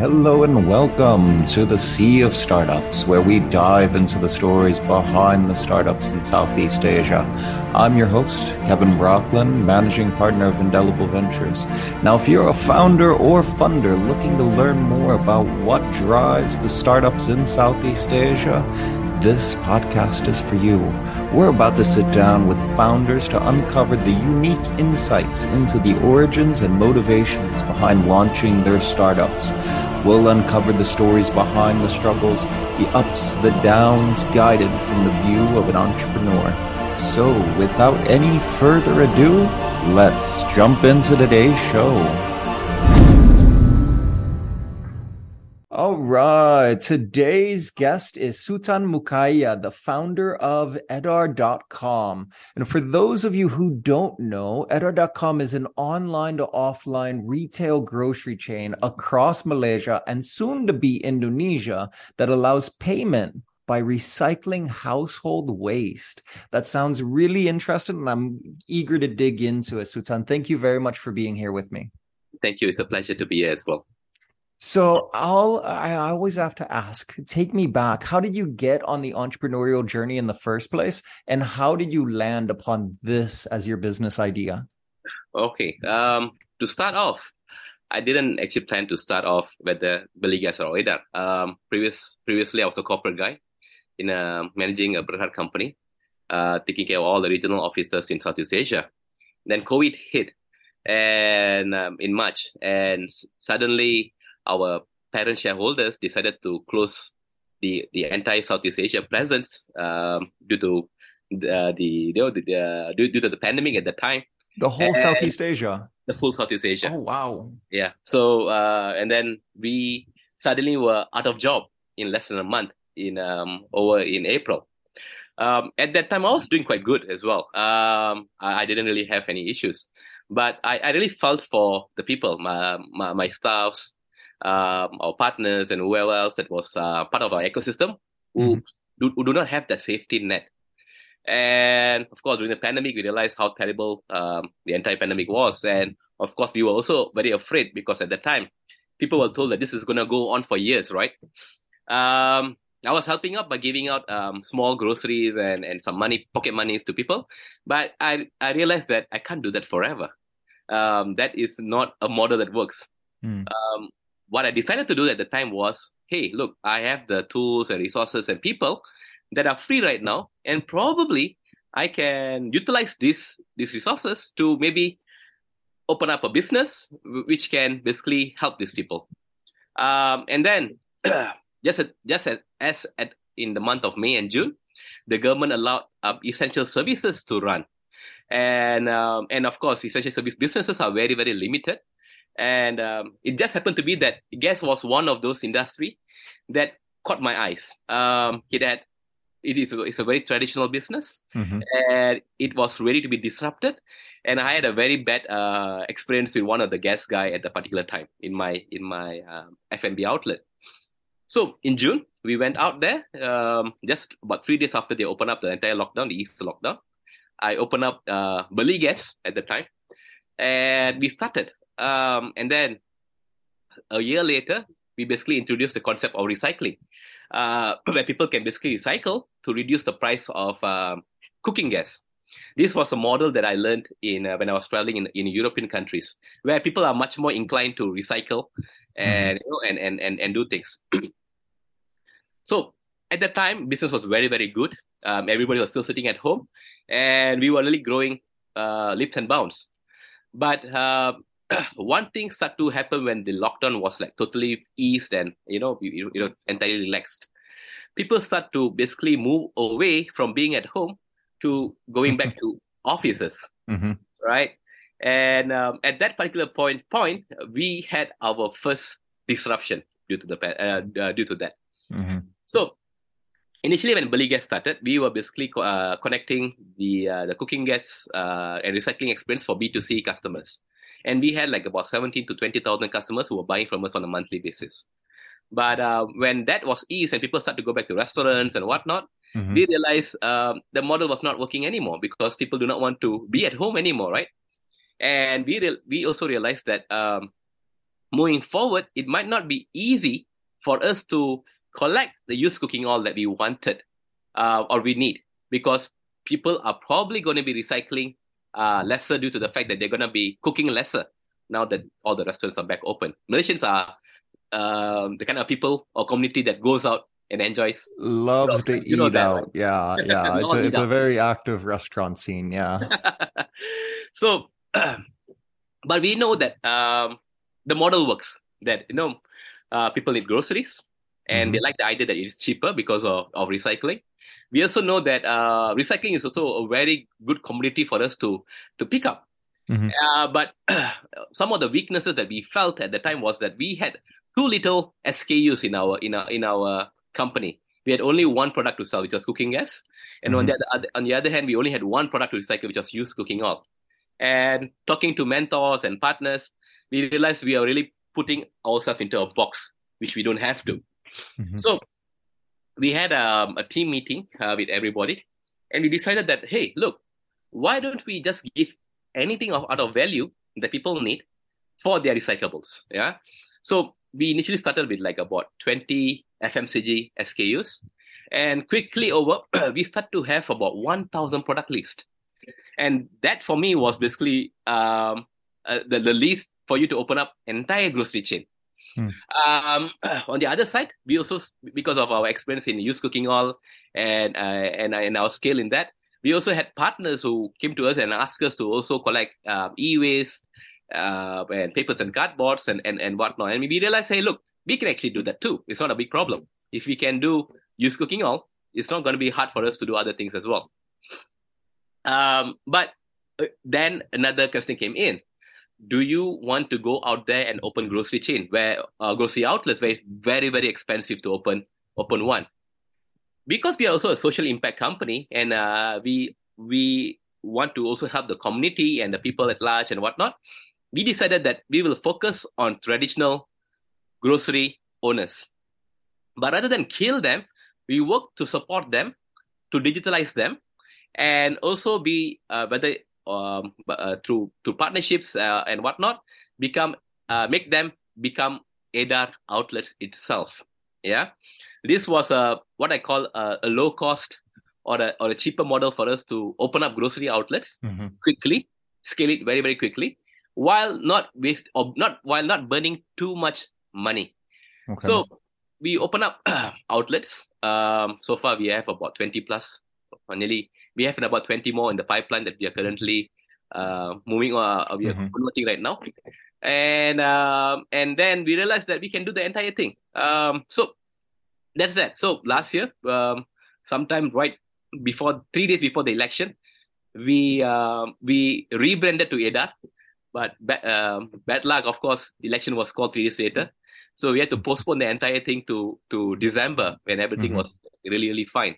Hello and welcome to the Sea of Startups, where we dive into the stories behind the startups in Southeast Asia. I'm your host, Kevin Brockland, managing partner of Indelible Ventures. Now, if you're a founder or funder looking to learn more about what drives the startups in Southeast Asia, this podcast is for you. We're about to sit down with founders to uncover the unique insights into the origins and motivations behind launching their startups. We'll uncover the stories behind the struggles, the ups, the downs, guided from the view of an entrepreneur. So, without any further ado, let's jump into today's show. All right. Today's guest is Suthan Mookaiah, the founder of Edar.com. And for those of you who don't know, Edar.com is an online to offline retail grocery chain across Malaysia and soon to be Indonesia that allows payment by recycling household waste. That sounds really interesting, and I'm eager to dig into it. Suthan, thank you very much for being here with me. Thank you. It's a pleasure to be here as well. So I'll I always have to ask, take me back. How did you get on the entrepreneurial journey in the first place? And how did you land upon this as your business idea? Okay. Um, to start off, I didn't actually plan to start off with the Beli Gas or. Um, previous previously I was a corporate guy in a, managing a Berhad company, uh, taking care of all the regional offices in Southeast Asia. Then COVID hit and um, in March and suddenly our parent shareholders decided to close the the entire Southeast Asia presence um, due to uh, the the, uh, due, due to the pandemic at the time. The whole and Southeast Asia. The full Southeast Asia. Oh wow! Yeah. So uh, and then we suddenly were out of job in less than a month in um, over in April. Um, at that time, I was doing quite good as well. Um, I, I, didn't really have any issues, but I, I really felt for the people, my my, my staffs, um, our partners and whoever else that was uh, part of our ecosystem who, mm. do, who do not have that safety net. And of course, during the pandemic, we realized how terrible um, the entire pandemic was. And of course, we were also very afraid because at that time, people were told that this is going to go on for years, right? Um, I was helping out by giving out um, small groceries and, and some money, pocket monies to people. But I, I realized that I can't do that forever. Um, that is not a model that works. Mm. Um, what I decided to do at the time was, hey, look, I have the tools and resources and people that are free right now, and probably I can utilize these these resources to maybe open up a business which can basically help these people. Um, and then just at, just at, as at in the month of May and June, the government allowed uh, essential services to run, and um, and of course, essential service businesses are very very limited and um, it just happened to be that gas was one of those industry that caught my eyes. Um, it had it is it's a very traditional business, mm-hmm. and it was ready to be disrupted. And I had a very bad uh, experience with one of the gas guy at the particular time in my in my um, F&B outlet. So in June, we went out there um, just about three days after they opened up the entire lockdown, the East lockdown. I opened up uh, Beli Gas at the time, and we started um, and then a year later, we basically introduced the concept of recycling, uh, where people can basically recycle to reduce the price of um, cooking gas. This was a model that I learned in uh, when I was traveling in, in European countries, where people are much more inclined to recycle and mm-hmm. you know, and, and and and do things. so at that time, business was very very good. Um, everybody was still sitting at home, and we were really growing uh, leaps and bounds. But uh, one thing started to happen when the lockdown was like totally eased and you know you, you know entirely relaxed people start to basically move away from being at home to going back to offices mm-hmm. right and um, at that particular point point we had our first disruption due to the uh, uh, due to that mm-hmm. so initially when Beli Gas started we were basically uh, connecting the uh, the cooking gas uh, and recycling experience for b2c customers and we had like about 17 to 20,000 customers who were buying from us on a monthly basis. But uh, when that was eased and people started to go back to restaurants and whatnot, mm-hmm. we realized um, the model was not working anymore because people do not want to be at home anymore, right? And we re- we also realized that um, moving forward, it might not be easy for us to collect the used cooking oil that we wanted uh, or we need because people are probably going to be recycling uh, lesser due to the fact that they're going to be cooking lesser now that all the restaurants are back open. Malaysians are um, the kind of people or community that goes out and enjoys loves to you eat out. Right? Yeah, yeah. it's a, it's a very active restaurant scene. Yeah. so, but we know that um, the model works. That you know, uh, people need groceries, and mm-hmm. they like the idea that it's cheaper because of, of recycling. We also know that uh, recycling is also a very good commodity for us to to pick up. Mm-hmm. Uh, but some of the weaknesses that we felt at the time was that we had too little SKUs in our in our in our company. We had only one product to sell, which was cooking gas, and mm-hmm. on the other, on the other hand, we only had one product to recycle, which was used cooking oil. And talking to mentors and partners, we realized we are really putting ourselves into a box, which we don't have to. Mm-hmm. So we had um, a team meeting uh, with everybody, and we decided that hey, look, why don't we just give anything of, out of value that people need for their recyclables? Yeah. So we initially started with like about 20 FMCG SKUs. And quickly over, we start to have about 1,000 product list. And that for me was basically um, uh, the, the list for you to open up entire grocery chain. Hmm. Um, on the other side, we also, because of our experience in used cooking oil and, uh, and, uh, and our scale in that, we also had partners who came to us and asked us to also collect um, e-waste uh, and papers and cardboards and, and, and whatnot. And we realized, hey, look, we can actually do that too. It's not a big problem. If we can do use cooking oil, it's not going to be hard for us to do other things as well. Um, but uh, then another question came in. Do you want to go out there and open grocery chain where uh, grocery outlets where it's very, very expensive to open, open one? Because we are also a social impact company and uh, we, we want to also help the community and the people at large and whatnot we decided that we will focus on traditional grocery owners. But rather than kill them, we work to support them, to digitalize them, and also be uh, whether um, uh, through through partnerships uh, and whatnot, become uh, make them become EDAR outlets itself. Yeah, this was a what I call a, a low cost or a or a cheaper model for us to open up grocery outlets mm-hmm. quickly, scale it very very quickly, while not waste or not while not burning too much money. Okay. So we open up outlets. Um, so far we have about 20 plus, nearly we have about 20 more in the pipeline that we are currently uh, moving or uh, we are mm-hmm. converting right now. And um, and then we realized that we can do the entire thing. Um, so that's that. So last year, um, sometime right before three days before the election, we uh, we rebranded to EDAR but um, bad luck, of course, the election was called three days later. So we had to postpone the entire thing to, to December when everything mm-hmm. was really, really fine.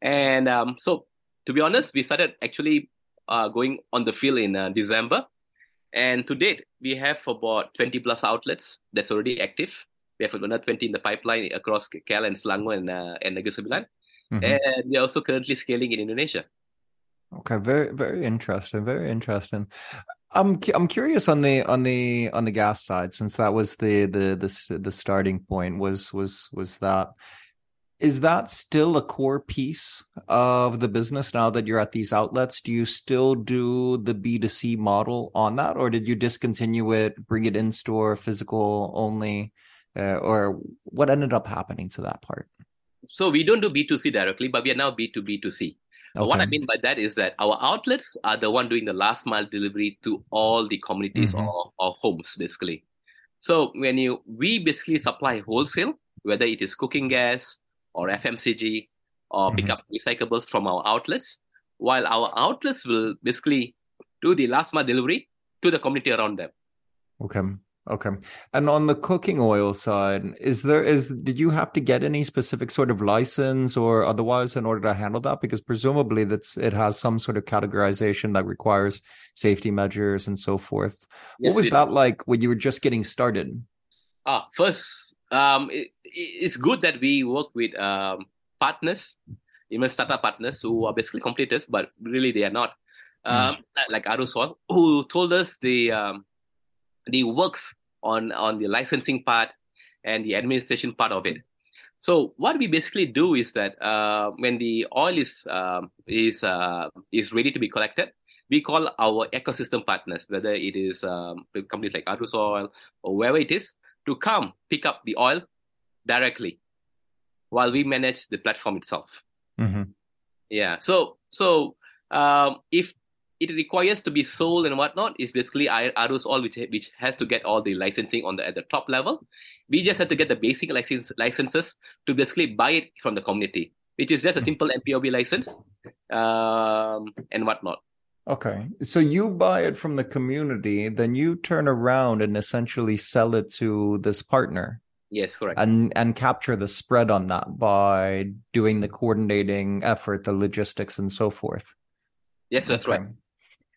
And um, so, to be honest, we started actually uh, going on the field in uh, December. And to date, we have about 20 plus outlets that's already active. We have another 20 in the pipeline across KL and Selangor and, uh, and Negeri Sembilan. Mm-hmm. And we are also currently scaling in Indonesia. Okay, very very interesting, very interesting. I'm I'm curious on the on the on the gas side since that was the the the the starting point was was was that is that still a core piece of the business now that you're at these outlets do you still do the b2c model on that or did you discontinue it bring it in store physical only uh, or what ended up happening to that part so we don't do b2c directly but we are now b2b2c Okay. What I mean by that is that our outlets are the one doing the last mile delivery to all the communities mm-hmm. or, or homes, basically. So when you we basically supply wholesale, whether it is cooking gas or FMCG or mm-hmm. pick up recyclables from our outlets, while our outlets will basically do the last mile delivery to the community around them. Okay. Okay. And on the cooking oil side, is there is did you have to get any specific sort of license or otherwise in order to handle that? Because presumably that's it has some sort of categorization that requires safety measures and so forth. Yes, what was that like when you were just getting started? Ah, first, um, it, it's good that we work with um, partners, even startup partners who are basically completers, but really they are not. Mm. Um, like Arus Oil, who told us the um, the works on on the licensing part and the administration part of it. So what we basically do is that uh, when the oil is um, is uh, is ready to be collected, we call our ecosystem partners, whether it is um, companies like Arus Oil or wherever it is, to come pick up the oil directly, while we manage the platform itself. Mm-hmm. Yeah. So so um, if it requires to be sold and whatnot is basically Arus Oil, which which has to get all the licensing on the at the top level. We just have to get the basic license, licenses to basically buy it from the community, which is just a simple MPOB license um, and whatnot. Okay, so you buy it from the community, then you turn around and essentially sell it to this partner. Yes, correct. And and capture the spread on that by doing the coordinating effort, the logistics, and so forth. Yes, that's okay. right.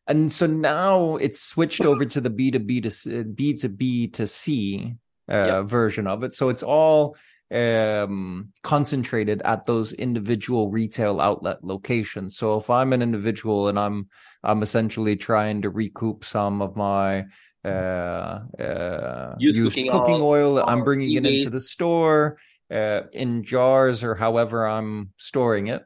And so now it's switched over to the B to B to B to B to C uh, version of it. So it's all um, concentrated at those individual retail outlet locations. So if I'm an individual and I'm I'm essentially trying to recoup some of my uh, uh, used, used cooking, cooking, oil, oil I'm bringing it into the store uh, in jars or however I'm storing it,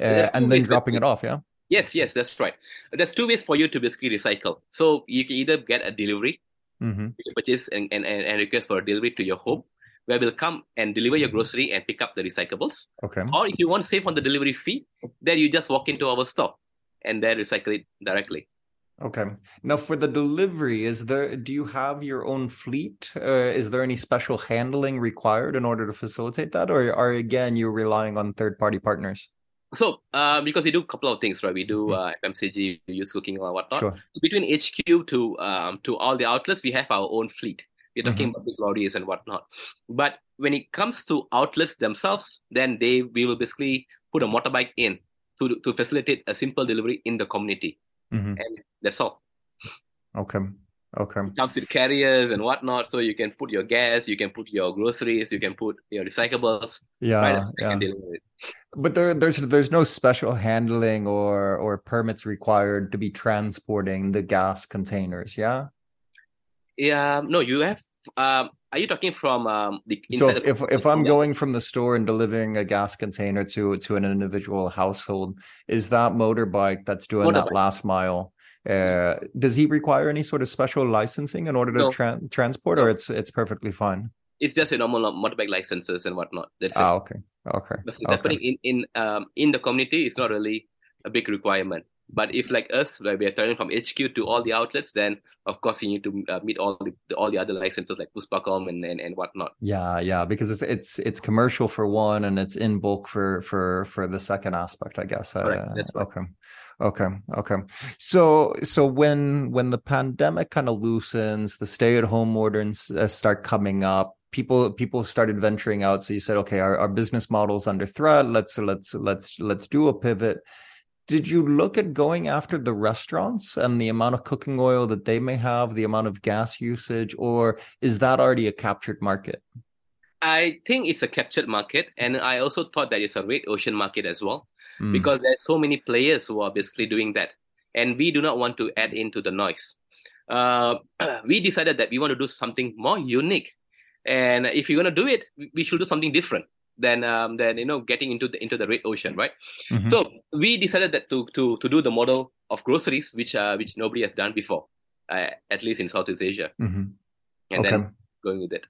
uh, and then dropping it off. Yeah. Yes, yes, that's right. There's two ways for you to basically recycle. So you can either get a delivery, mm-hmm. you purchase and, and, and request for a delivery to your home, where we'll come and deliver your grocery and pick up the recyclables. Okay. Or if you want to save on the delivery fee, then you just walk into our store and then recycle it directly. Okay. Now for the delivery, is there do you have your own fleet? Uh, is there any special handling required in order to facilitate that, or are again you relying on third party partners? So, uh, because we do a couple of things, right? We do mm-hmm. uh, FMCG, we use cooking or whatnot. Sure. Between HQ to um, to all the outlets, we have our own fleet. We're talking mm-hmm. about big lorries and whatnot. But when it comes to outlets themselves, then they we will basically put a motorbike in to to facilitate a simple delivery in the community, mm-hmm. and that's all. Okay. Okay. It comes with carriers and whatnot, so you can put your gas, you can put your groceries, you can put your recyclables. Yeah, right yeah. But there, there's there's no special handling or or permits required to be transporting the gas containers. Yeah. Yeah. No, you have. Um, are you talking from um, the? So if if, if I'm going from the store and delivering a gas container to to an individual household, is that motorbike that's doing motorbike. that last mile? Uh, does he require any sort of special licensing in order to no. tra- transport, no. or it's it's perfectly fine? It's just a normal motorbike licenses and whatnot. That's ah, it. okay, okay. That's okay. happening in in um in the community. It's not really a big requirement. But if like us, where we are turning from HQ to all the outlets, then of course you need to uh, meet all the all the other licenses like Puspakom and, and and whatnot. Yeah, yeah, because it's it's it's commercial for one, and it's in bulk for for for the second aspect, I guess. Correct. Uh, right. Okay. Okay. Okay. So so when when the pandemic kind of loosens, the stay at home orders uh, start coming up. People people started venturing out. So you said, okay, our, our business model's under threat. Let's let's let's let's do a pivot. Did you look at going after the restaurants and the amount of cooking oil that they may have, the amount of gas usage, or is that already a captured market? I think it's a captured market, and I also thought that it's a red ocean market as well mm. because there's so many players who are basically doing that, and we do not want to add into the noise. Uh, we decided that we want to do something more unique, and if you're going to do it, we should do something different than um, than you know getting into the into the red ocean, right? Mm-hmm. So we decided that to to to do the model of groceries, which uh, which nobody has done before, uh, at least in Southeast Asia, mm-hmm. and okay. then going with it.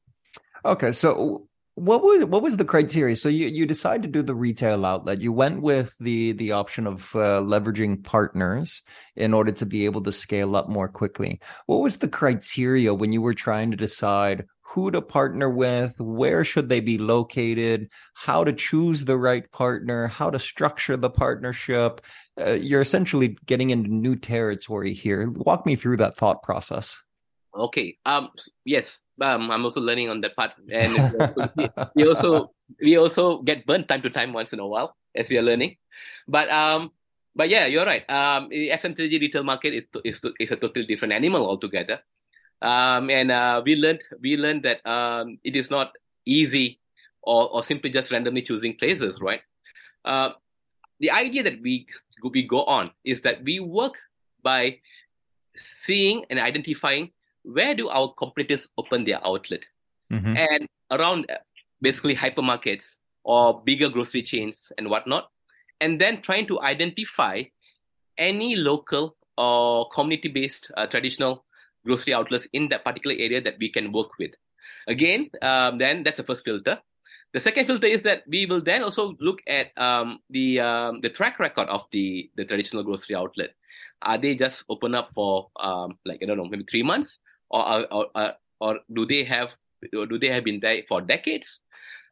Okay, so what was what was the criteria? So you you decided to do the retail outlet. You went with the the option of uh, leveraging partners in order to be able to scale up more quickly. What was the criteria when you were trying to decide who to partner with, where should they be located, how to choose the right partner, how to structure the partnership? Uh, you're essentially getting into new territory here. Walk me through that thought process. Okay. Um. Yes. Um. I'm also learning on that part, and we also we also get burnt time to time once in a while as we are learning. But um. But yeah, you're right. Um. The FMCG retail market is is is a totally different animal altogether. Um. And uh, we learned we learned that um it is not easy, or or simply just randomly choosing places, right? Uh, the idea that we we go on is that we work by seeing and identifying where do our competitors open their outlet? Mm-hmm. And around uh, basically hypermarkets or bigger grocery chains and whatnot. And then trying to identify any local or community based uh, traditional grocery outlets in that particular area that we can work with. Again, um, then that's the first filter. The second filter is that we will then also look at um, the um, the track record of the the traditional grocery outlet. Are they just open up for um, like I don't know maybe three months, or or, or, or do they have do they have been there for decades?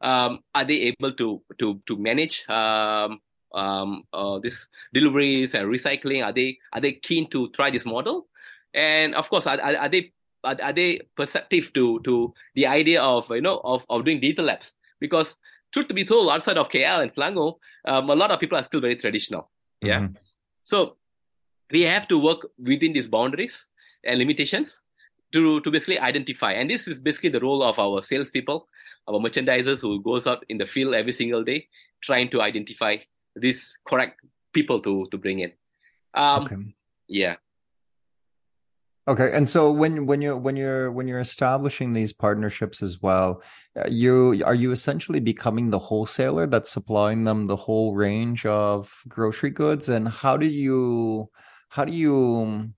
Um, are they able to to to manage um, um, uh, this deliveries and recycling? Are they are they keen to try this model? And of course, are, are, they are, are, they perceptive to to the idea of you know of, of doing digital labs? Because truth to be told, outside of KL and Selangor, um, a lot of people are still very traditional. Yeah, mm-hmm. so we have to work within these boundaries and limitations to to basically identify. And this is basically the role of our salespeople, our merchandisers who goes out in the field every single day, trying to identify these correct people to to bring in. Um, okay. Yeah. Okay, and so when when you're when you're when you're establishing these partnerships as well, uh, you are you essentially becoming the wholesaler that's supplying them the whole range of grocery goods, and how do you how do you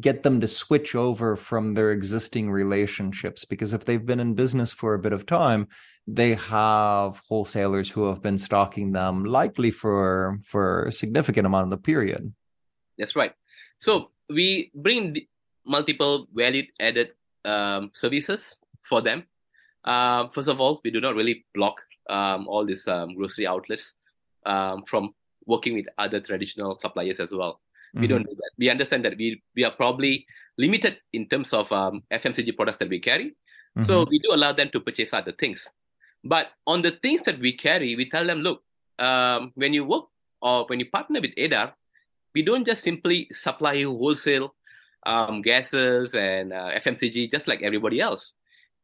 get them to switch over from their existing relationships? Because if they've been in business for a bit of time, they have wholesalers who have been stocking them likely for for a significant amount of the period. That's right. So we bring multiple value added um, services for them. Uh, first of all, we do not really block um, all these um, grocery outlets um, from working with other traditional suppliers as well. Mm-hmm. We don't do that. We understand that we we are probably limited in terms of um, FMCG products that we carry. Mm-hmm. So we do allow them to purchase other things. But on the things that we carry, we tell them, look, um, when you work or when you partner with Edar, we don't just simply supply you wholesale um, gases and uh, FMCG just like everybody else.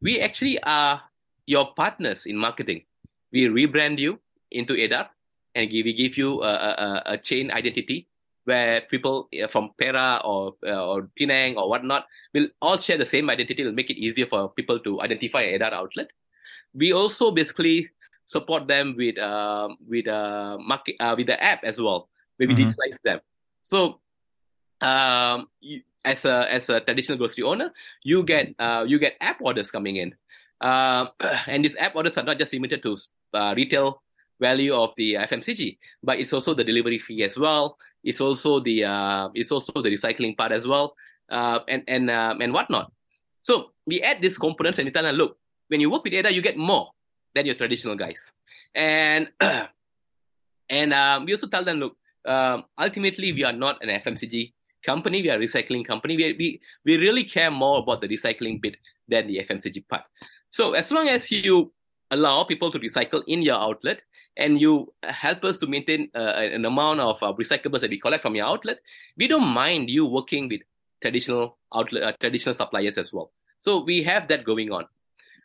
We actually are your partners in marketing. We rebrand you into Edar and we give you a, a, a chain identity where people uh, from Perak or uh, or Penang or whatnot will all share the same identity. It'll make it easier for people to identify an Edar outlet. We also basically support them with uh, with uh, market uh, with the app as well, where we mm-hmm. digitalize them. So um, you, as a as a traditional grocery owner, you get uh, you get app orders coming in, uh, and these app orders are not just limited to uh, retail value of the FMCG, but it's also the delivery fee as well. It's also the uh, it's also the recycling part as well, uh, and and um, and whatnot. So we add these components and we tell them, look, when you work with Edar, you get more than your traditional guys, and and um, we also tell them, look, um, ultimately we are not an FMCG company, we are a recycling company. We, we, we really care more about the recycling bit than the FMCG part. So as long as you allow people to recycle in your outlet and you help us to maintain uh, an amount of uh, recyclables that we collect from your outlet, we don't mind you working with traditional outlet, uh, traditional suppliers as well. So we have that going on.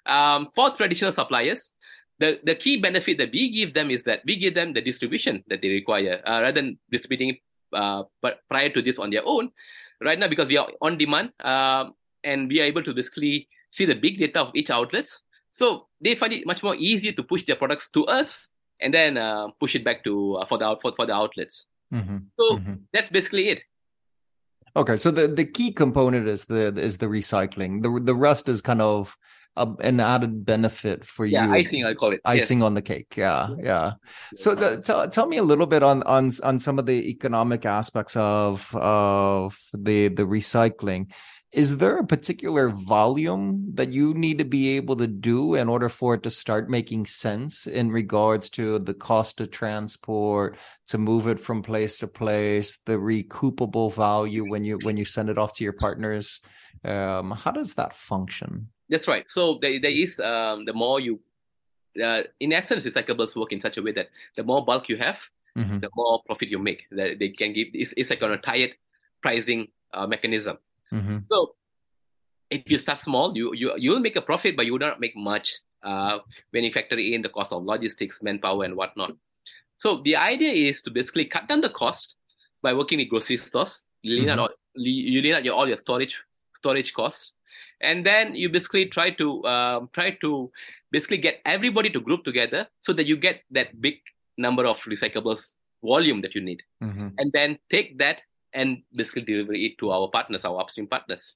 Um, for traditional suppliers, the, the key benefit that we give them is that we give them the distribution that they require uh, rather than distributing but prior to this on their own. Right now, because we are on demand um, and we are able to basically see the big data of each outlets, so they find it much more easier to push their products to us and then uh, push it back to uh, for the for, for the outlets. Mm-hmm. So mm-hmm. that's basically it. Okay, so the, the key component is the is the recycling. The the rest is kind of a, an added benefit for you. yeah, you. icing, I call it icing on the cake. Yeah, yeah. So the, tell tell me a little bit on on on some of the economic aspects of of the the recycling. Is there a particular volume that you need to be able to do in order for it to start making sense in regards to the cost of transport, to move it from place to place, the recoupable value when you when you send it off to your partners? Um, how does that function? That's right. So there, there is um, the more you, uh, in essence, recyclables work in such a way that the more bulk you have, mm-hmm. the more profit you make. That they can give. It's, it's like on a tired pricing uh, mechanism. Mm-hmm. So if you start small, you you you will make a profit, but you will not make much uh, when you factor in the cost of logistics, manpower, and whatnot. So the idea is to basically cut down the cost by working with grocery stores. You lean mm-hmm. out, you lean out your, all your storage storage costs and then you basically try to um, try to basically get everybody to group together so that you get that big number of recyclables volume that you need, mm-hmm. and then take that and basically deliver it to our partners, our upstream partners.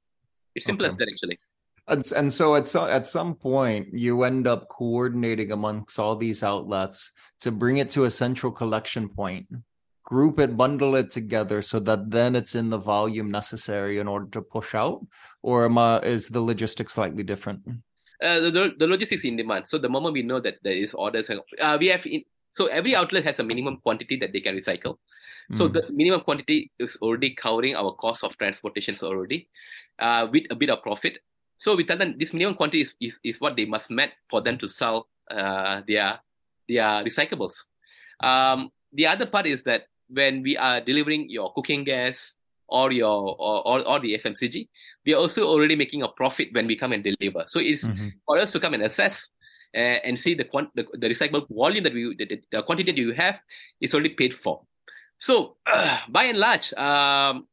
It's simple okay. as that, actually. And, and so at some at some point you end up coordinating amongst all these outlets to bring it to a central collection point group it bundle it together so that then it's in the volume necessary in order to push out? Or am I, is the logistics slightly different? Uh, the, the logistics in demand. So the moment we know that there is orders uh, we have in, so every outlet has a minimum quantity that they can recycle. So mm. the minimum quantity is already covering our cost of transportations already uh, with a bit of profit. So we tell them this minimum quantity is, is, is what they must met for them to sell uh, their their recyclables. Um, the other part is that when we are delivering your cooking gas or your or, or, or the FMCG, we are also already making a profit when we come and deliver. So it's mm-hmm. for us to come and assess uh, and see the, quant- the the recyclable volume that we the, the, quantity that you have is already paid for. So uh, by and large, um,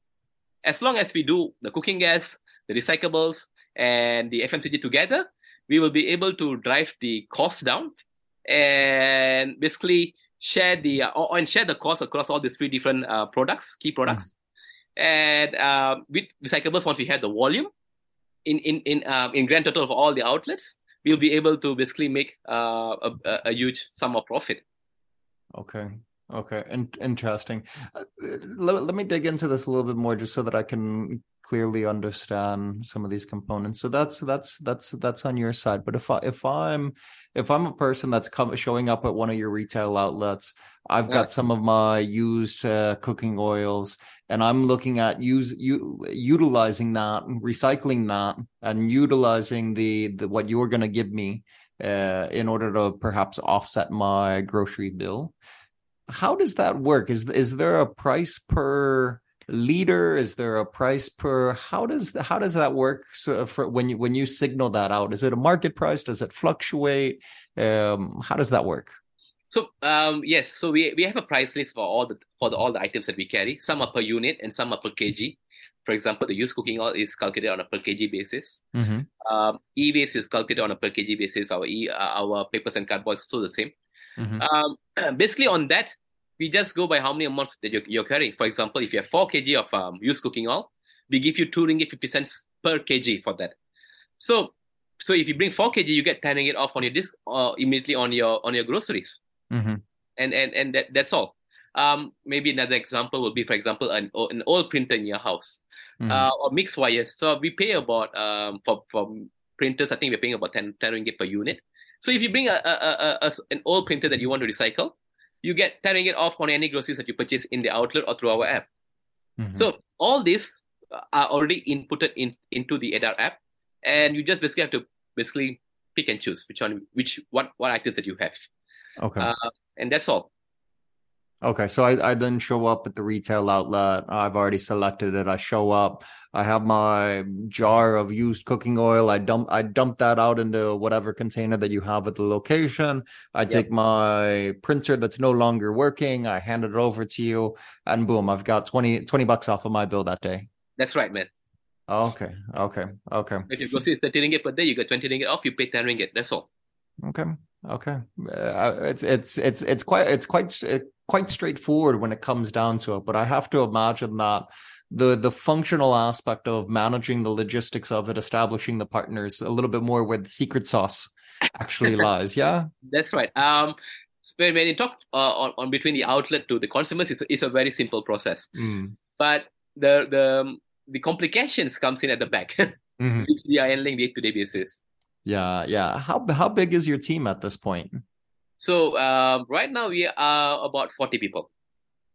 as long as we do the cooking gas, the recyclables, and the FMCG together, we will be able to drive the cost down and basically share the uh, or, and share the cost across all these three different uh, products, key products. Mm. And uh, with recyclables, once we have the volume in in in uh, in grand total of all the outlets, we'll be able to basically make uh, a, a huge sum of profit. Okay. Okay, In- interesting. Uh, let, let me dig into this a little bit more, just so that I can clearly understand some of these components. So that's that's that's that's on your side. But if I if I'm if I'm a person that's come, showing up at one of your retail outlets, I've got some of my used uh, cooking oils, and I'm looking at use you utilizing that, and recycling that, and utilizing the, the what you're going to give me uh, in order to perhaps offset my grocery bill. How does that work? Is is there a price per leader? Is there a price per? How does the, how does that work? So for when you when you signal that out, is it a market price? Does it fluctuate? Um, how does that work? So um, yes, so we we have a price list for all the for the, all the items that we carry. Some are per unit and some are per kg. For example, the used cooking oil is calculated on a per kg basis. Mm-hmm. Um, e-waste is calculated on a per kg basis. Our e, uh, our papers and cardboard is also the same. Mm-hmm. Um, basically, on that, we just go by how many amounts that you're, you're carrying. For example, if you have 4 kg of um, used cooking oil, we give you 2 ringgit 50 cents per kg for that. So, so if you bring 4 kg, you get 10 ringgit off on your disc or immediately on your on your groceries. Mm-hmm. And and and that, that's all. Um, maybe another example would be, for example, an an old printer in your house, mm-hmm. uh, or mixed wires. So we pay about um for for printers. I think we're paying about 10, 10 ringgit per unit. So if you bring a, a, a, an old printer that you want to recycle, you get 10 it off on any groceries that you purchase in the outlet or through our app. Mm-hmm. So all these are already inputted in, into the Edar app, and you just basically have to basically pick and choose which one, which what what items that you have. Okay. Uh, and that's all. Okay, so I, I then show up at the retail outlet. I've already selected it. I show up. I have my jar of used cooking oil. I dump I dump that out into whatever container that you have at the location. I yep. take my printer that's no longer working. I hand it over to you, and boom, I've got 20, 20 bucks off of my bill that day. That's right, man. Okay, okay, okay. If you go see 30 ringgit per day, you get 20 ringgit off. You pay 10 ringgit. That's all. Okay, okay. Uh, it's it's it's it's quite it's quite quite straightforward when it comes down to it. But I have to imagine that the the functional aspect of managing the logistics of it, establishing the partners, a little bit more where the secret sauce actually lies. Yeah, that's right. Um, when when you talk uh, on, on between the outlet to the consumers, it's, it's a very simple process. Mm. But the the the complications comes in at the back, mm-hmm. which we are handling day to day basis. Yeah, yeah. How how big is your team at this point? So uh, right now we are about 40 people.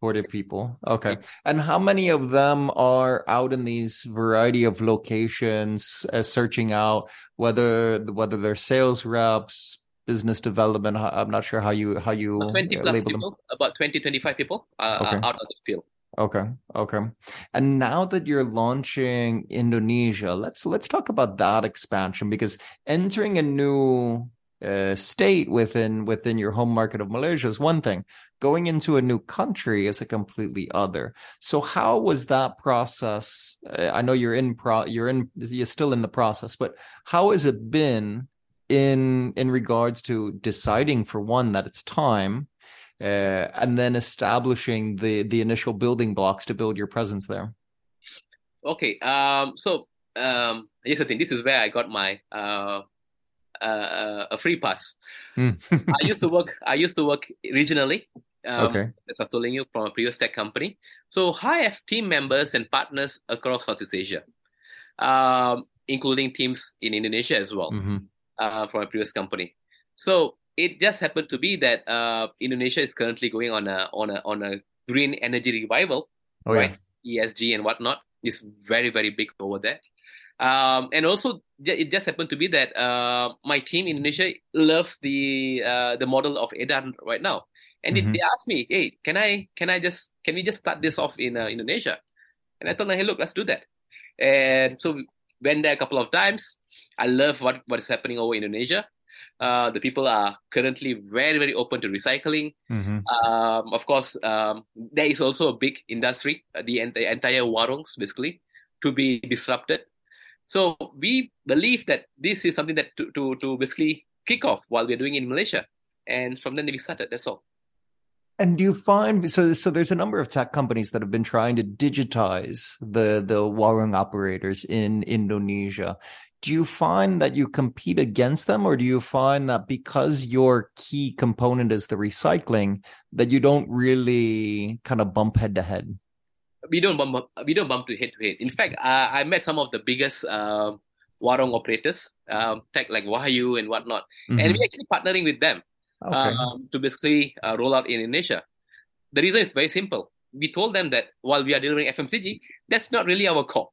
40 people. Okay. And how many of them are out in these variety of locations uh, searching out whether whether they're sales reps, business development, I'm not sure how you how you about 20 plus people, them. about 20 25 people uh, okay. out of the field. Okay. Okay. And now that you're launching Indonesia, let's let's talk about that expansion because entering a new uh, state within within your home market of Malaysia is one thing. Going into a new country is a completely other. So how was that process? Uh, I know you're in pro you're in you're still in the process, but how has it been in in regards to deciding for one that it's time uh, and then establishing the the initial building blocks to build your presence there okay um so um here's the thing this is where i got my uh uh, a free pass. Mm. I used to work. I used to work regionally. Um, okay. As I was telling you from a previous tech company. So I have team members and partners across Southeast Asia, um, including teams in Indonesia as well, mm-hmm. uh, from a previous company. So it just happened to be that uh, Indonesia is currently going on a on a on a green energy revival, oh, right? Yeah. ESG and whatnot is very very big over there. Um, and also, it just happened to be that uh, my team in Indonesia loves the uh, the model of Edar right now, and mm-hmm. they, they asked me, "Hey, can I can I just can we just start this off in uh, Indonesia?" And I told them, "Hey, look, let's do that." And so we went there a couple of times. I love what what is happening over in Indonesia. Uh, the people are currently very very open to recycling. Mm-hmm. Um, of course, um, there is also a big industry, uh, the, the entire warungs basically, to be disrupted so we believe that this is something that to, to, to basically kick off while we're doing it in Malaysia. And from then we started, that's all. And do you find so so there's a number of tech companies that have been trying to digitize the the warung operators in Indonesia. Do you find that you compete against them or do you find that because your key component is the recycling that you don't really kind of bump head to head? We don't bump we don't bump to head to head. In fact, uh, I met some of the biggest uh, warung operators, um, tech like Wahyoo and whatnot, mm-hmm. and we're actually partnering with them okay. um, to basically uh, roll out in Indonesia. The reason is very simple. We told them that while we are delivering FMCG, that's not really our core,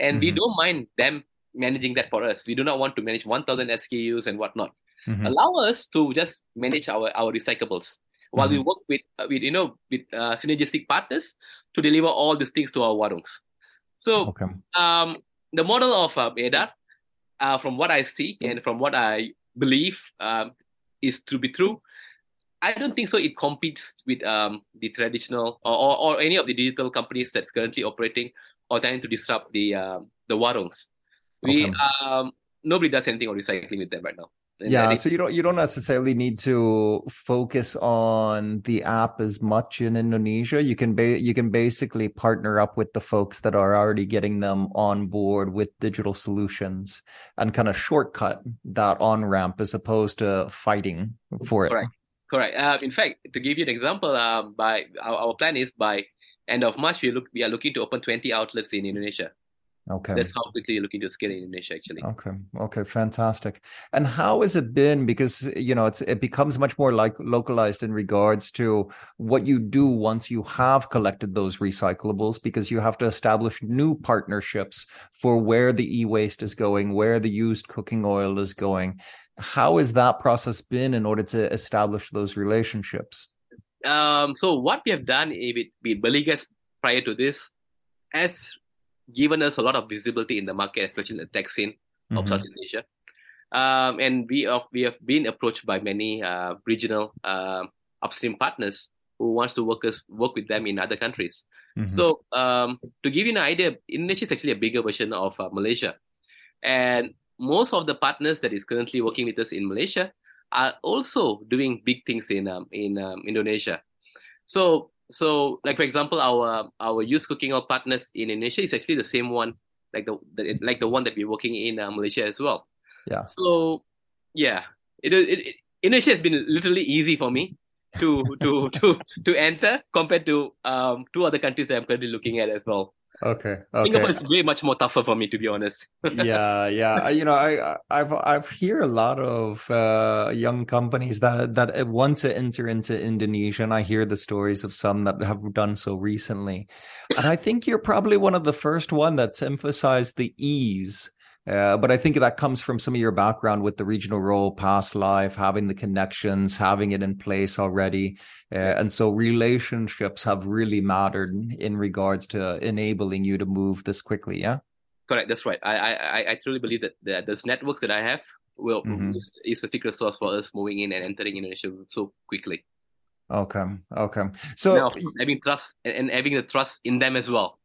and mm-hmm. we don't mind them managing that for us. We do not want to manage 1,000 SKUs and whatnot. Mm-hmm. Allow us to just manage our our recyclables while we mm-hmm. work with uh, with you know with uh, synergistic partners to deliver all these things to our warungs. So okay. um, the model of uh, EDAR, uh, from what I see and from what I believe um, is to be true, I don't think so. It competes with um, the traditional or, or, or, any of the digital companies that's currently operating or trying to disrupt the uh, the warungs. We okay. um, nobody does anything on recycling with them right now yeah so you don't you don't necessarily need to focus on the app as much in indonesia. You can ba- you can basically partner up with the folks that are already getting them on board with digital solutions and kind of shortcut that on ramp as opposed to fighting for it. Correct correct. Uh, in fact to give you an example uh, by our, our plan is by end of march we look we are looking to open 20 outlets in indonesia Okay. That's how quickly you're looking to scale in Indonesia, actually. Okay. Okay. Fantastic. And how has it been? Because you know, it's it becomes much more like localized in regards to what you do once you have collected those recyclables, because you have to establish new partnerships for where the e-waste is going, where the used cooking oil is going. How has that process been in order to establish those relationships? Um, so what we have done with, with Beli Gas prior to this, as given us a lot of visibility in the market, especially in the tech scene of mm-hmm. Southeast Asia. Um, and we have, we have been approached by many uh, regional uh, upstream partners who wants to work us, work with them in other countries. Mm-hmm. So um, to give you an idea, Indonesia is actually a bigger version of uh, Malaysia, and most of the partners that is currently working with us in Malaysia are also doing big things in um, in um, Indonesia. So so like for example our our used cooking oil partners in Indonesia is actually the same one like the, the like the one that we're working in uh, Malaysia as well. Yeah. So yeah, it, it, it Indonesia has been literally easy for me to to to to enter compared to um two other countries that I'm currently looking at as well. Okay. okay. Singapore is way much more tougher for me, to be honest. yeah, yeah. You know, I I've I've hear a lot of uh, young companies that that want to enter into Indonesia, and I hear the stories of some that have done so recently. And I think you're probably one of the first one that's emphasized the ease uh, but I think that comes from some of your background with the regional role, past life, having the connections, having it in place already. Uh, and so relationships have really mattered in regards to enabling you to move this quickly. Yeah. Correct. That's right. I, I, I truly believe that, that those networks that I have will mm-hmm. is, is the secret sauce for us moving in and entering Indonesia so quickly. Okay. Okay. So now, having trust and having the trust in them as well.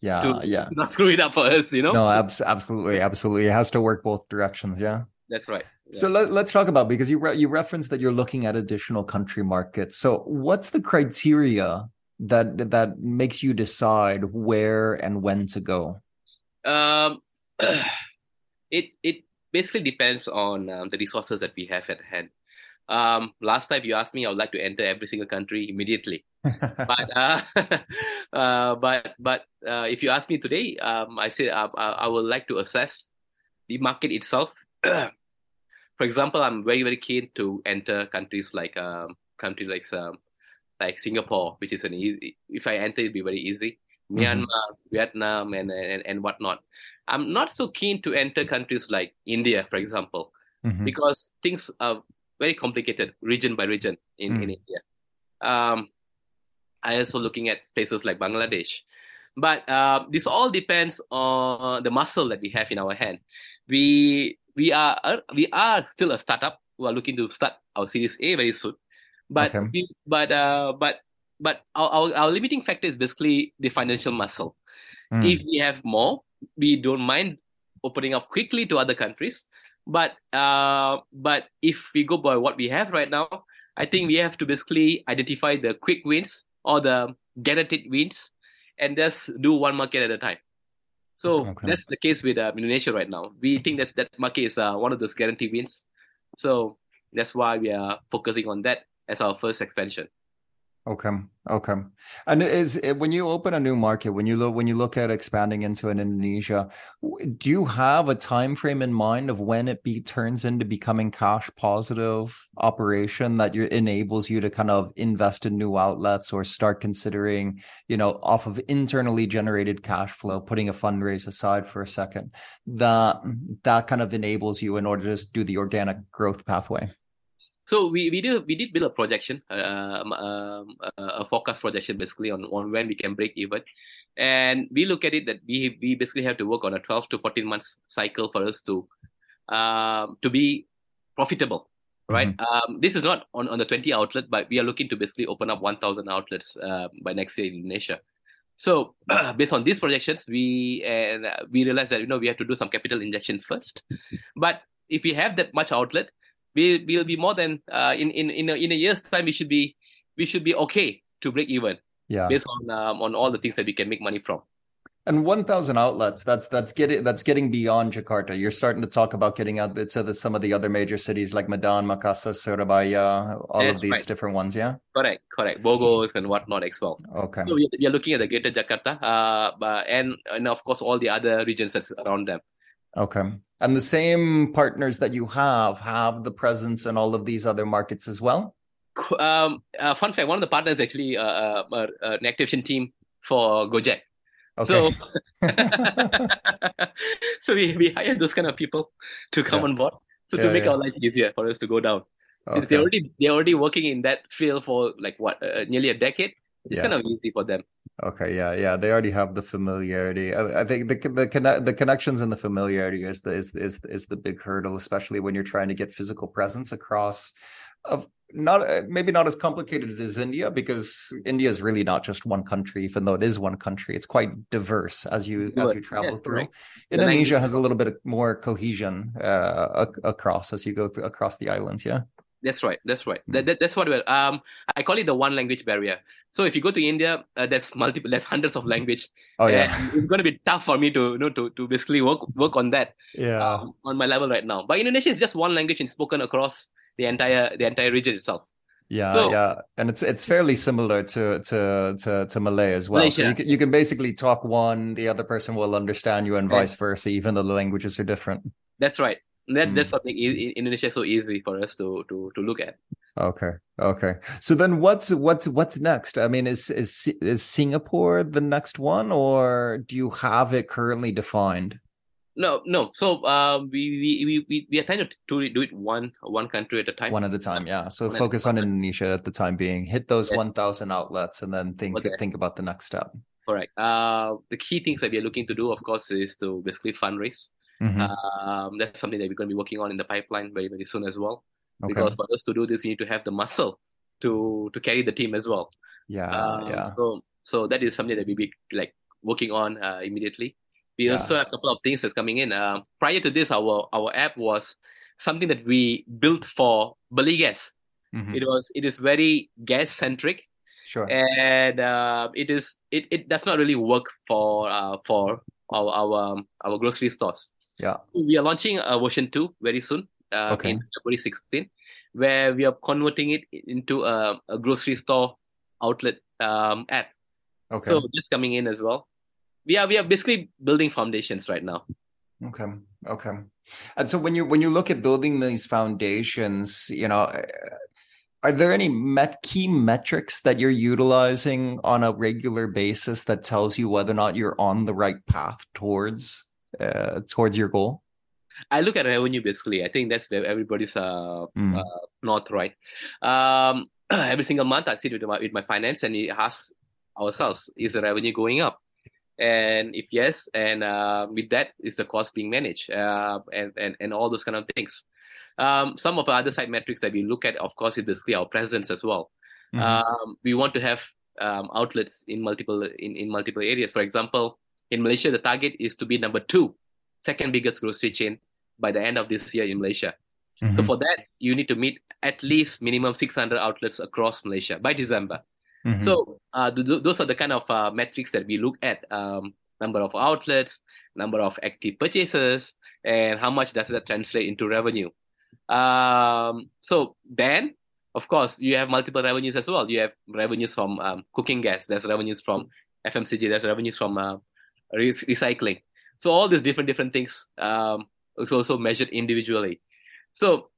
Yeah. To, yeah. Not screw it up for us, you know? No, abs- absolutely. Absolutely. It has to work both directions. Yeah. That's right. Yeah. So let, us talk about because you re- you referenced that you're looking at additional country markets. So what's the criteria that that makes you decide where and when to go? Um, it it basically depends on um, the resources that we have at hand. Um, last time you asked me, I would like to enter every single country immediately. But uh, uh, but but uh, if you ask me today, um, I say uh, I would like to assess the market itself. For example, I'm very very keen to enter countries like um, countries like um, like Singapore, which is an easy. If I enter, it'd be very easy. Mm-hmm. Myanmar, Vietnam, and, and and whatnot. I'm not so keen to enter countries like India, for example, mm-hmm. because things are very complicated region by region in, mm. in India. Um, I also looking at places like Bangladesh. But uh, this all depends on the muscle that we have in our hand. We we are uh, we are still a startup We are looking to start our Series A very soon. But okay. we, but uh, but but our, our, our limiting factor is basically the financial muscle. Mm. If we have more, we don't mind opening up quickly to other countries. But uh, but if we go by what we have right now, I think we have to basically identify the quick wins or the guaranteed wins, and just do one market at a time. So okay. that's the case with uh, Indonesia right now. We think that that market is uh, one of those guaranteed wins. So that's why we are focusing on that as our first expansion. Okay. Okay. And is eh, when you open a new market, when you look when you look at expanding into an Indonesia, do you have a time frame in mind of when it be turns into becoming cash positive operation that you enables you to kind of invest in new outlets or start considering, you know, off of internally generated cash flow, putting a fundraise aside for a second, that that kind of enables you in order to do the organic growth pathway? So we, we did we did build a projection, um, um, a forecast projection basically on, on when we can break even, and we look at it that we we basically have to work on a 12 to 14 months cycle for us to um, to be profitable, right? Mm-hmm. Um, this is not on, on the 20 outlet, but we are looking to basically open up 1,000 outlets uh, by next year in Indonesia. So based on these projections, we uh, we realized that you know we have to do some capital injection first, but if we have that much outlet we will be more than uh, in in in a, in a year's time we should be we should be okay to break even yeah. based on um, on all the things that we can make money from. And 1000 outlets that's that's getting that's getting beyond jakarta. You're starting to talk about getting out to the, some of the other major cities like medan makassar surabaya all that's of these right. different ones yeah? Correct correct. Bogor and whatnot as well. Okay. So we are looking at the greater jakarta uh, and and of course all the other regions that's around them Okay. And the same partners that you have have the presence in all of these other markets as well? Um, uh, fun fact: one of the partners actually uh, uh, uh an activation team for Gojek. Okay. So, so we, we hire those kind of people to come yeah. on board, so yeah, to make yeah. our life easier for us to go down. Okay. they already they're already working in that field for like what uh, nearly a decade, it's kind of easy for them. Okay, yeah, yeah, they already have the familiarity. I, I think the the connect the connections and the familiarity is the is is is the big hurdle, especially when you're trying to get physical presence across. Of not uh, maybe not as complicated as India because India is really not just one country, even though it is one country. It's quite diverse as you as you travel through. Right. Indonesia has a little bit more cohesion uh, across as you go across the islands. Yeah. That's right. That's right. That, that, that's what we're, um I call it the one language barrier. So if you go to India, uh, there's multiple, there's hundreds of language. Oh yeah. it's going to be tough for me to you know to to basically work work on that. Yeah. Um, on my level right now, but Indonesia is just one language and spoken across the entire the entire region itself. Yeah, so, yeah, and it's it's fairly similar to to to, to Malay as well. Malaysia. So you can, you can basically talk one, the other person will understand you, and vice versa, even though the languages are different. That's right. That mm. that's what makes Indonesia so easy for us to to to look at. Okay. Okay. So then what's what's what's next? I mean, is is is Singapore the next one or do you have it currently defined? No, no. So uh, we, we we we are trying to do it one one country at a time. One at a time, yeah. So one focus on Indonesia at the time being. Hit those yes. one thousand outlets, and then think okay. think about the next step. Correct. Uh, the key things that we are looking to do, of course, is to basically fundraise Mm-hmm. Um, that's something that we're going to be working on in the pipeline very very soon as well. Okay. Because for us to do this, we need to have the muscle to to carry the team as well. Yeah, Um, yeah. So so that is something that we be like working on uh, immediately. We Yeah. also have a couple of things that's coming in. Um, prior to this, our our app was something that we built for Beli Gas. Mhm. It was it is very guest centric Sure. and uh, it is it, it does not really work for uh, for our our um, our grocery stores. Yeah. We are launching a version two very soon, uh, Okay. in February 16, where we are converting it into a, a grocery store outlet um, app. Okay. So just coming in as well. Yeah, we are basically building foundations right now. Okay. Okay. And so when you when you look at building these foundations, you know, uh, are there any met key metrics that you're utilizing on a regular basis that tells you whether or not you're on the right path towards uh, towards your goal? I look at revenue basically. I think that's where everybody's uh, Mm. uh north, right? Um, every single month I sit with my with my finance and we ask ourselves, is the revenue going up? And if yes, and uh, with that, is the cost being managed? Uh, and, and and all those kind of things. Um, some of the other side metrics that we look at, of course, is basically our presence as well. Mhm. Um, we want to have um, outlets in multiple in, in multiple areas. For example, in Malaysia, the target is to be number two, second biggest grocery chain by the end of this year in Malaysia. So Mhm. for that, you need to meet at least minimum 600 outlets across Malaysia by December. Mhm. So uh, th- those are the kind of uh, metrics that we look at: um, number of outlets, number of active purchases, and how much does that translate into revenue. Um, so then, of course, you have multiple revenues as well. You have revenues from um, cooking gas. There's revenues from FMCG. There's revenues from uh, re- recycling. So all these different different things um, is also measured individually. So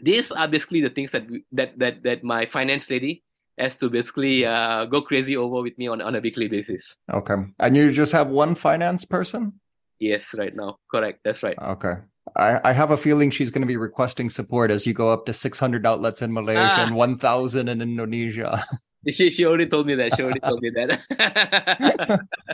these are basically the things that we, that that that my finance lady has to basically uh, go crazy over with me on, on a weekly basis. Okay. And you just have one finance person? Yes, right now, correct. That's right. Okay. I, I have a feeling she's going to be requesting support as you go up to 600 outlets in Malaysia Ah. and 1,000 in Indonesia. She she already told me that. She already told me that.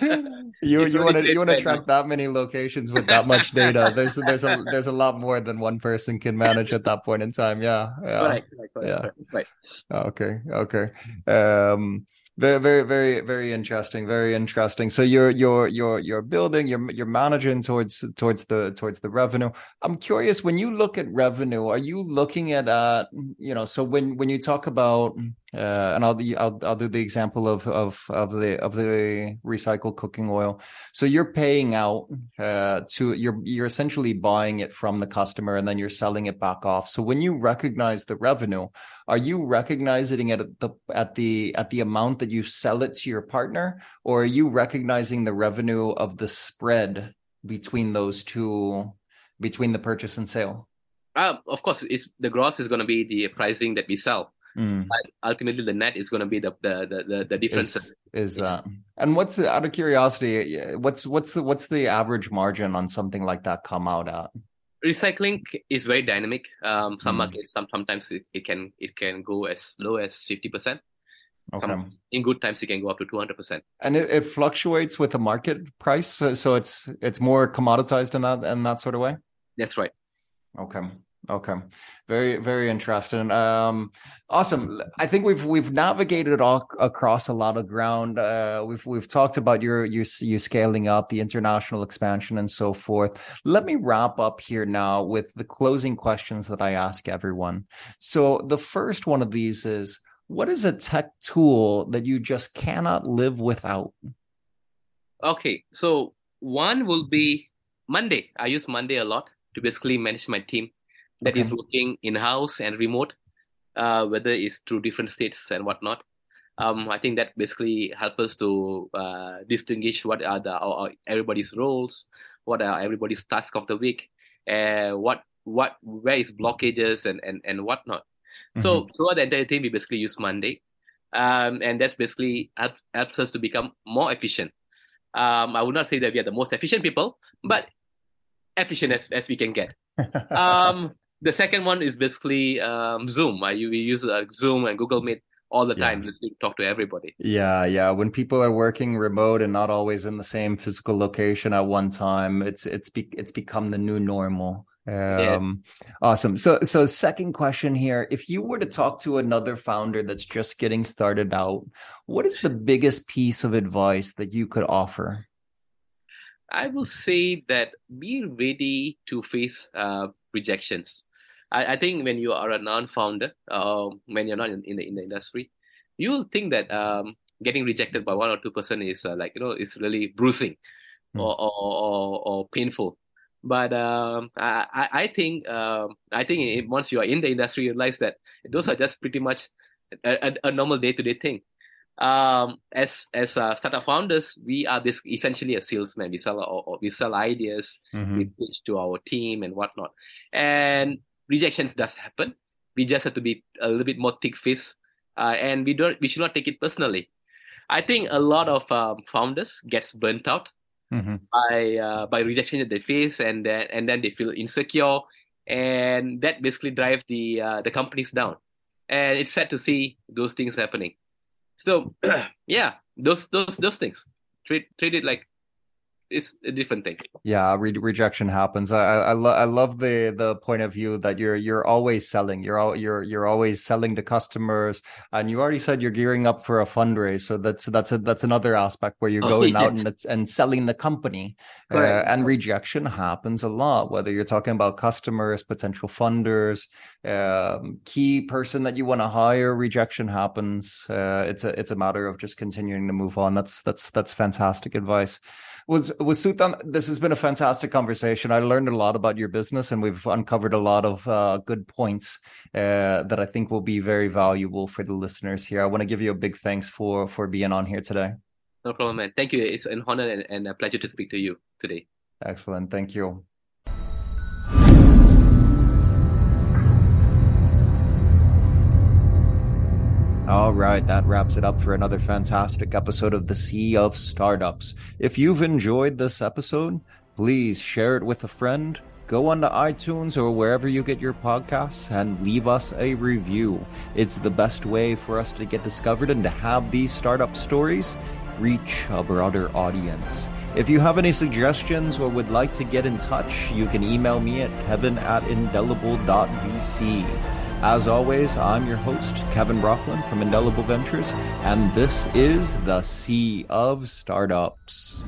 you you want to you want to track that many locations with that much data. There's there's a there's a lot more than one person can manage at that point in time. Yeah. Yeah. correct, correct, Yeah. Right. Okay, okay. Um very very very very interesting, very interesting. So you're you're you're you're building, you're you're managing towards towards the towards the revenue. I'm curious when you look at revenue, are you looking at uh you know, so when when you talk about uh and I'll I'll I'll do the example of of of the of the recycled cooking oil. So you're paying out uh to you're you're essentially buying it from the customer and then you're selling it back off. So when you recognize the revenue, are you recognizing it at the at the at the amount that you sell it to your partner or are you recognizing the revenue of the spread between those two between the purchase and sale Uh, of course, it's the gross is going to be the pricing that we sell. Mm, But ultimately, the net is going to be the the the the, differences. is is that and what's out of curiosity what's what's the what's the average margin on something like that come out at Recycling is very dynamic. Um, some Mm. markets, some sometimes it, it can it can go as low as fifty percent. okay Some- In good times, it can go up to two hundred percent. and it, it fluctuates with the market price so, so it's it's more commoditized in that in that sort of way That's right. Okay. Okay. Very, very interesting. Um, awesome. I think we've we've navigated all across a lot of ground. Uh, we've we've talked about your you you scaling up the international expansion and so forth. Let me wrap up here now with the closing questions that I ask everyone. So the first one of these is what is a tech tool that you just cannot live without? Okay, so one will be Monday. I use Monday a lot to basically manage my team that is Okay. working in house and remote, uh, whether it's through different states and whatnot. Um, I think that basically helps us to uh, distinguish what are the our, everybody's roles, what are everybody's tasks of the week, uh, what what where is blockages and and and whatnot. So throughout the entire team, we basically use Monday, um, and that's basically help, helps us to become more efficient. Um, I would not say that we are the most efficient people, but efficient as, as we can get. Um, the second one is basically um, Zoom. I, we use uh, Zoom and Google Meet all the time Yeah. listening, talk to everybody. Yeah, yeah. When people are working remote and not always in the same physical location at one time, it's it's be, it's become the new normal. Um, awesome. So so second question here, if you were to talk to another founder that's just getting started out, what is the biggest piece of advice that you could offer? I will say that be ready to face uh, rejections. I, I think when you are a non-founder, um, when you're not in, in the in the industry, you will think that um, getting rejected by one or two person is uh, like you know is really bruising Hmm. or, or or or painful. But um, I I think um, I think once you are in the industry, you realize that those are just pretty much a, a, a normal day-to-day thing um, as as uh, startup founders, we are this essentially a salesman. We sell or, or we sell ideas, Mhm. we pitch to our team and whatnot. And rejections does happen. We just have to be a little bit more thick-faced, uh, and we don't we should not take it personally. I think a lot of um, founders gets burnt out Mhm. by uh, by rejection that they face, and then and then they feel insecure, and that basically drive the uh, the companies down. And it's sad to see those things happening. So yeah, those those those things treat treat it like it's a different thing. Yeah, re rejection happens. I I, lo I love the the point of view that you're you're always selling. You're all you're you're always selling to customers, and you already said you're gearing up for a fundraise. So that's that's a that's another aspect where you're Oh, going out and and selling the company. Uh, and rejection happens a lot, whether you're talking about customers, potential funders, um, key person that you want to hire. Rejection happens. Uh, it's a it's a matter of just continuing to move on. That's that's that's fantastic advice. Was was Suthan, this has been a fantastic conversation. I learned a lot about your business, and we've uncovered a lot of uh, good points uh, that I think will be very valuable for the listeners here. I want to give you a big thanks for for being on here today. No problem, man. Thank you. It's an honor and, and a pleasure to speak to you today. Excellent, thank you. All right, that wraps it up for another fantastic episode of the Sea of Startups. If you've enjoyed this episode, please share it with a friend. Go onto iTunes or wherever you get your podcasts and leave us a review. It's the best way for us to get discovered and to have these startup stories reach a broader audience. If you have any suggestions or would like to get in touch, you can email me at kevin at indelible.vc. As always, I'm your host, Kevin Brockland from Indelible Ventures, and this is the Sea of Startups.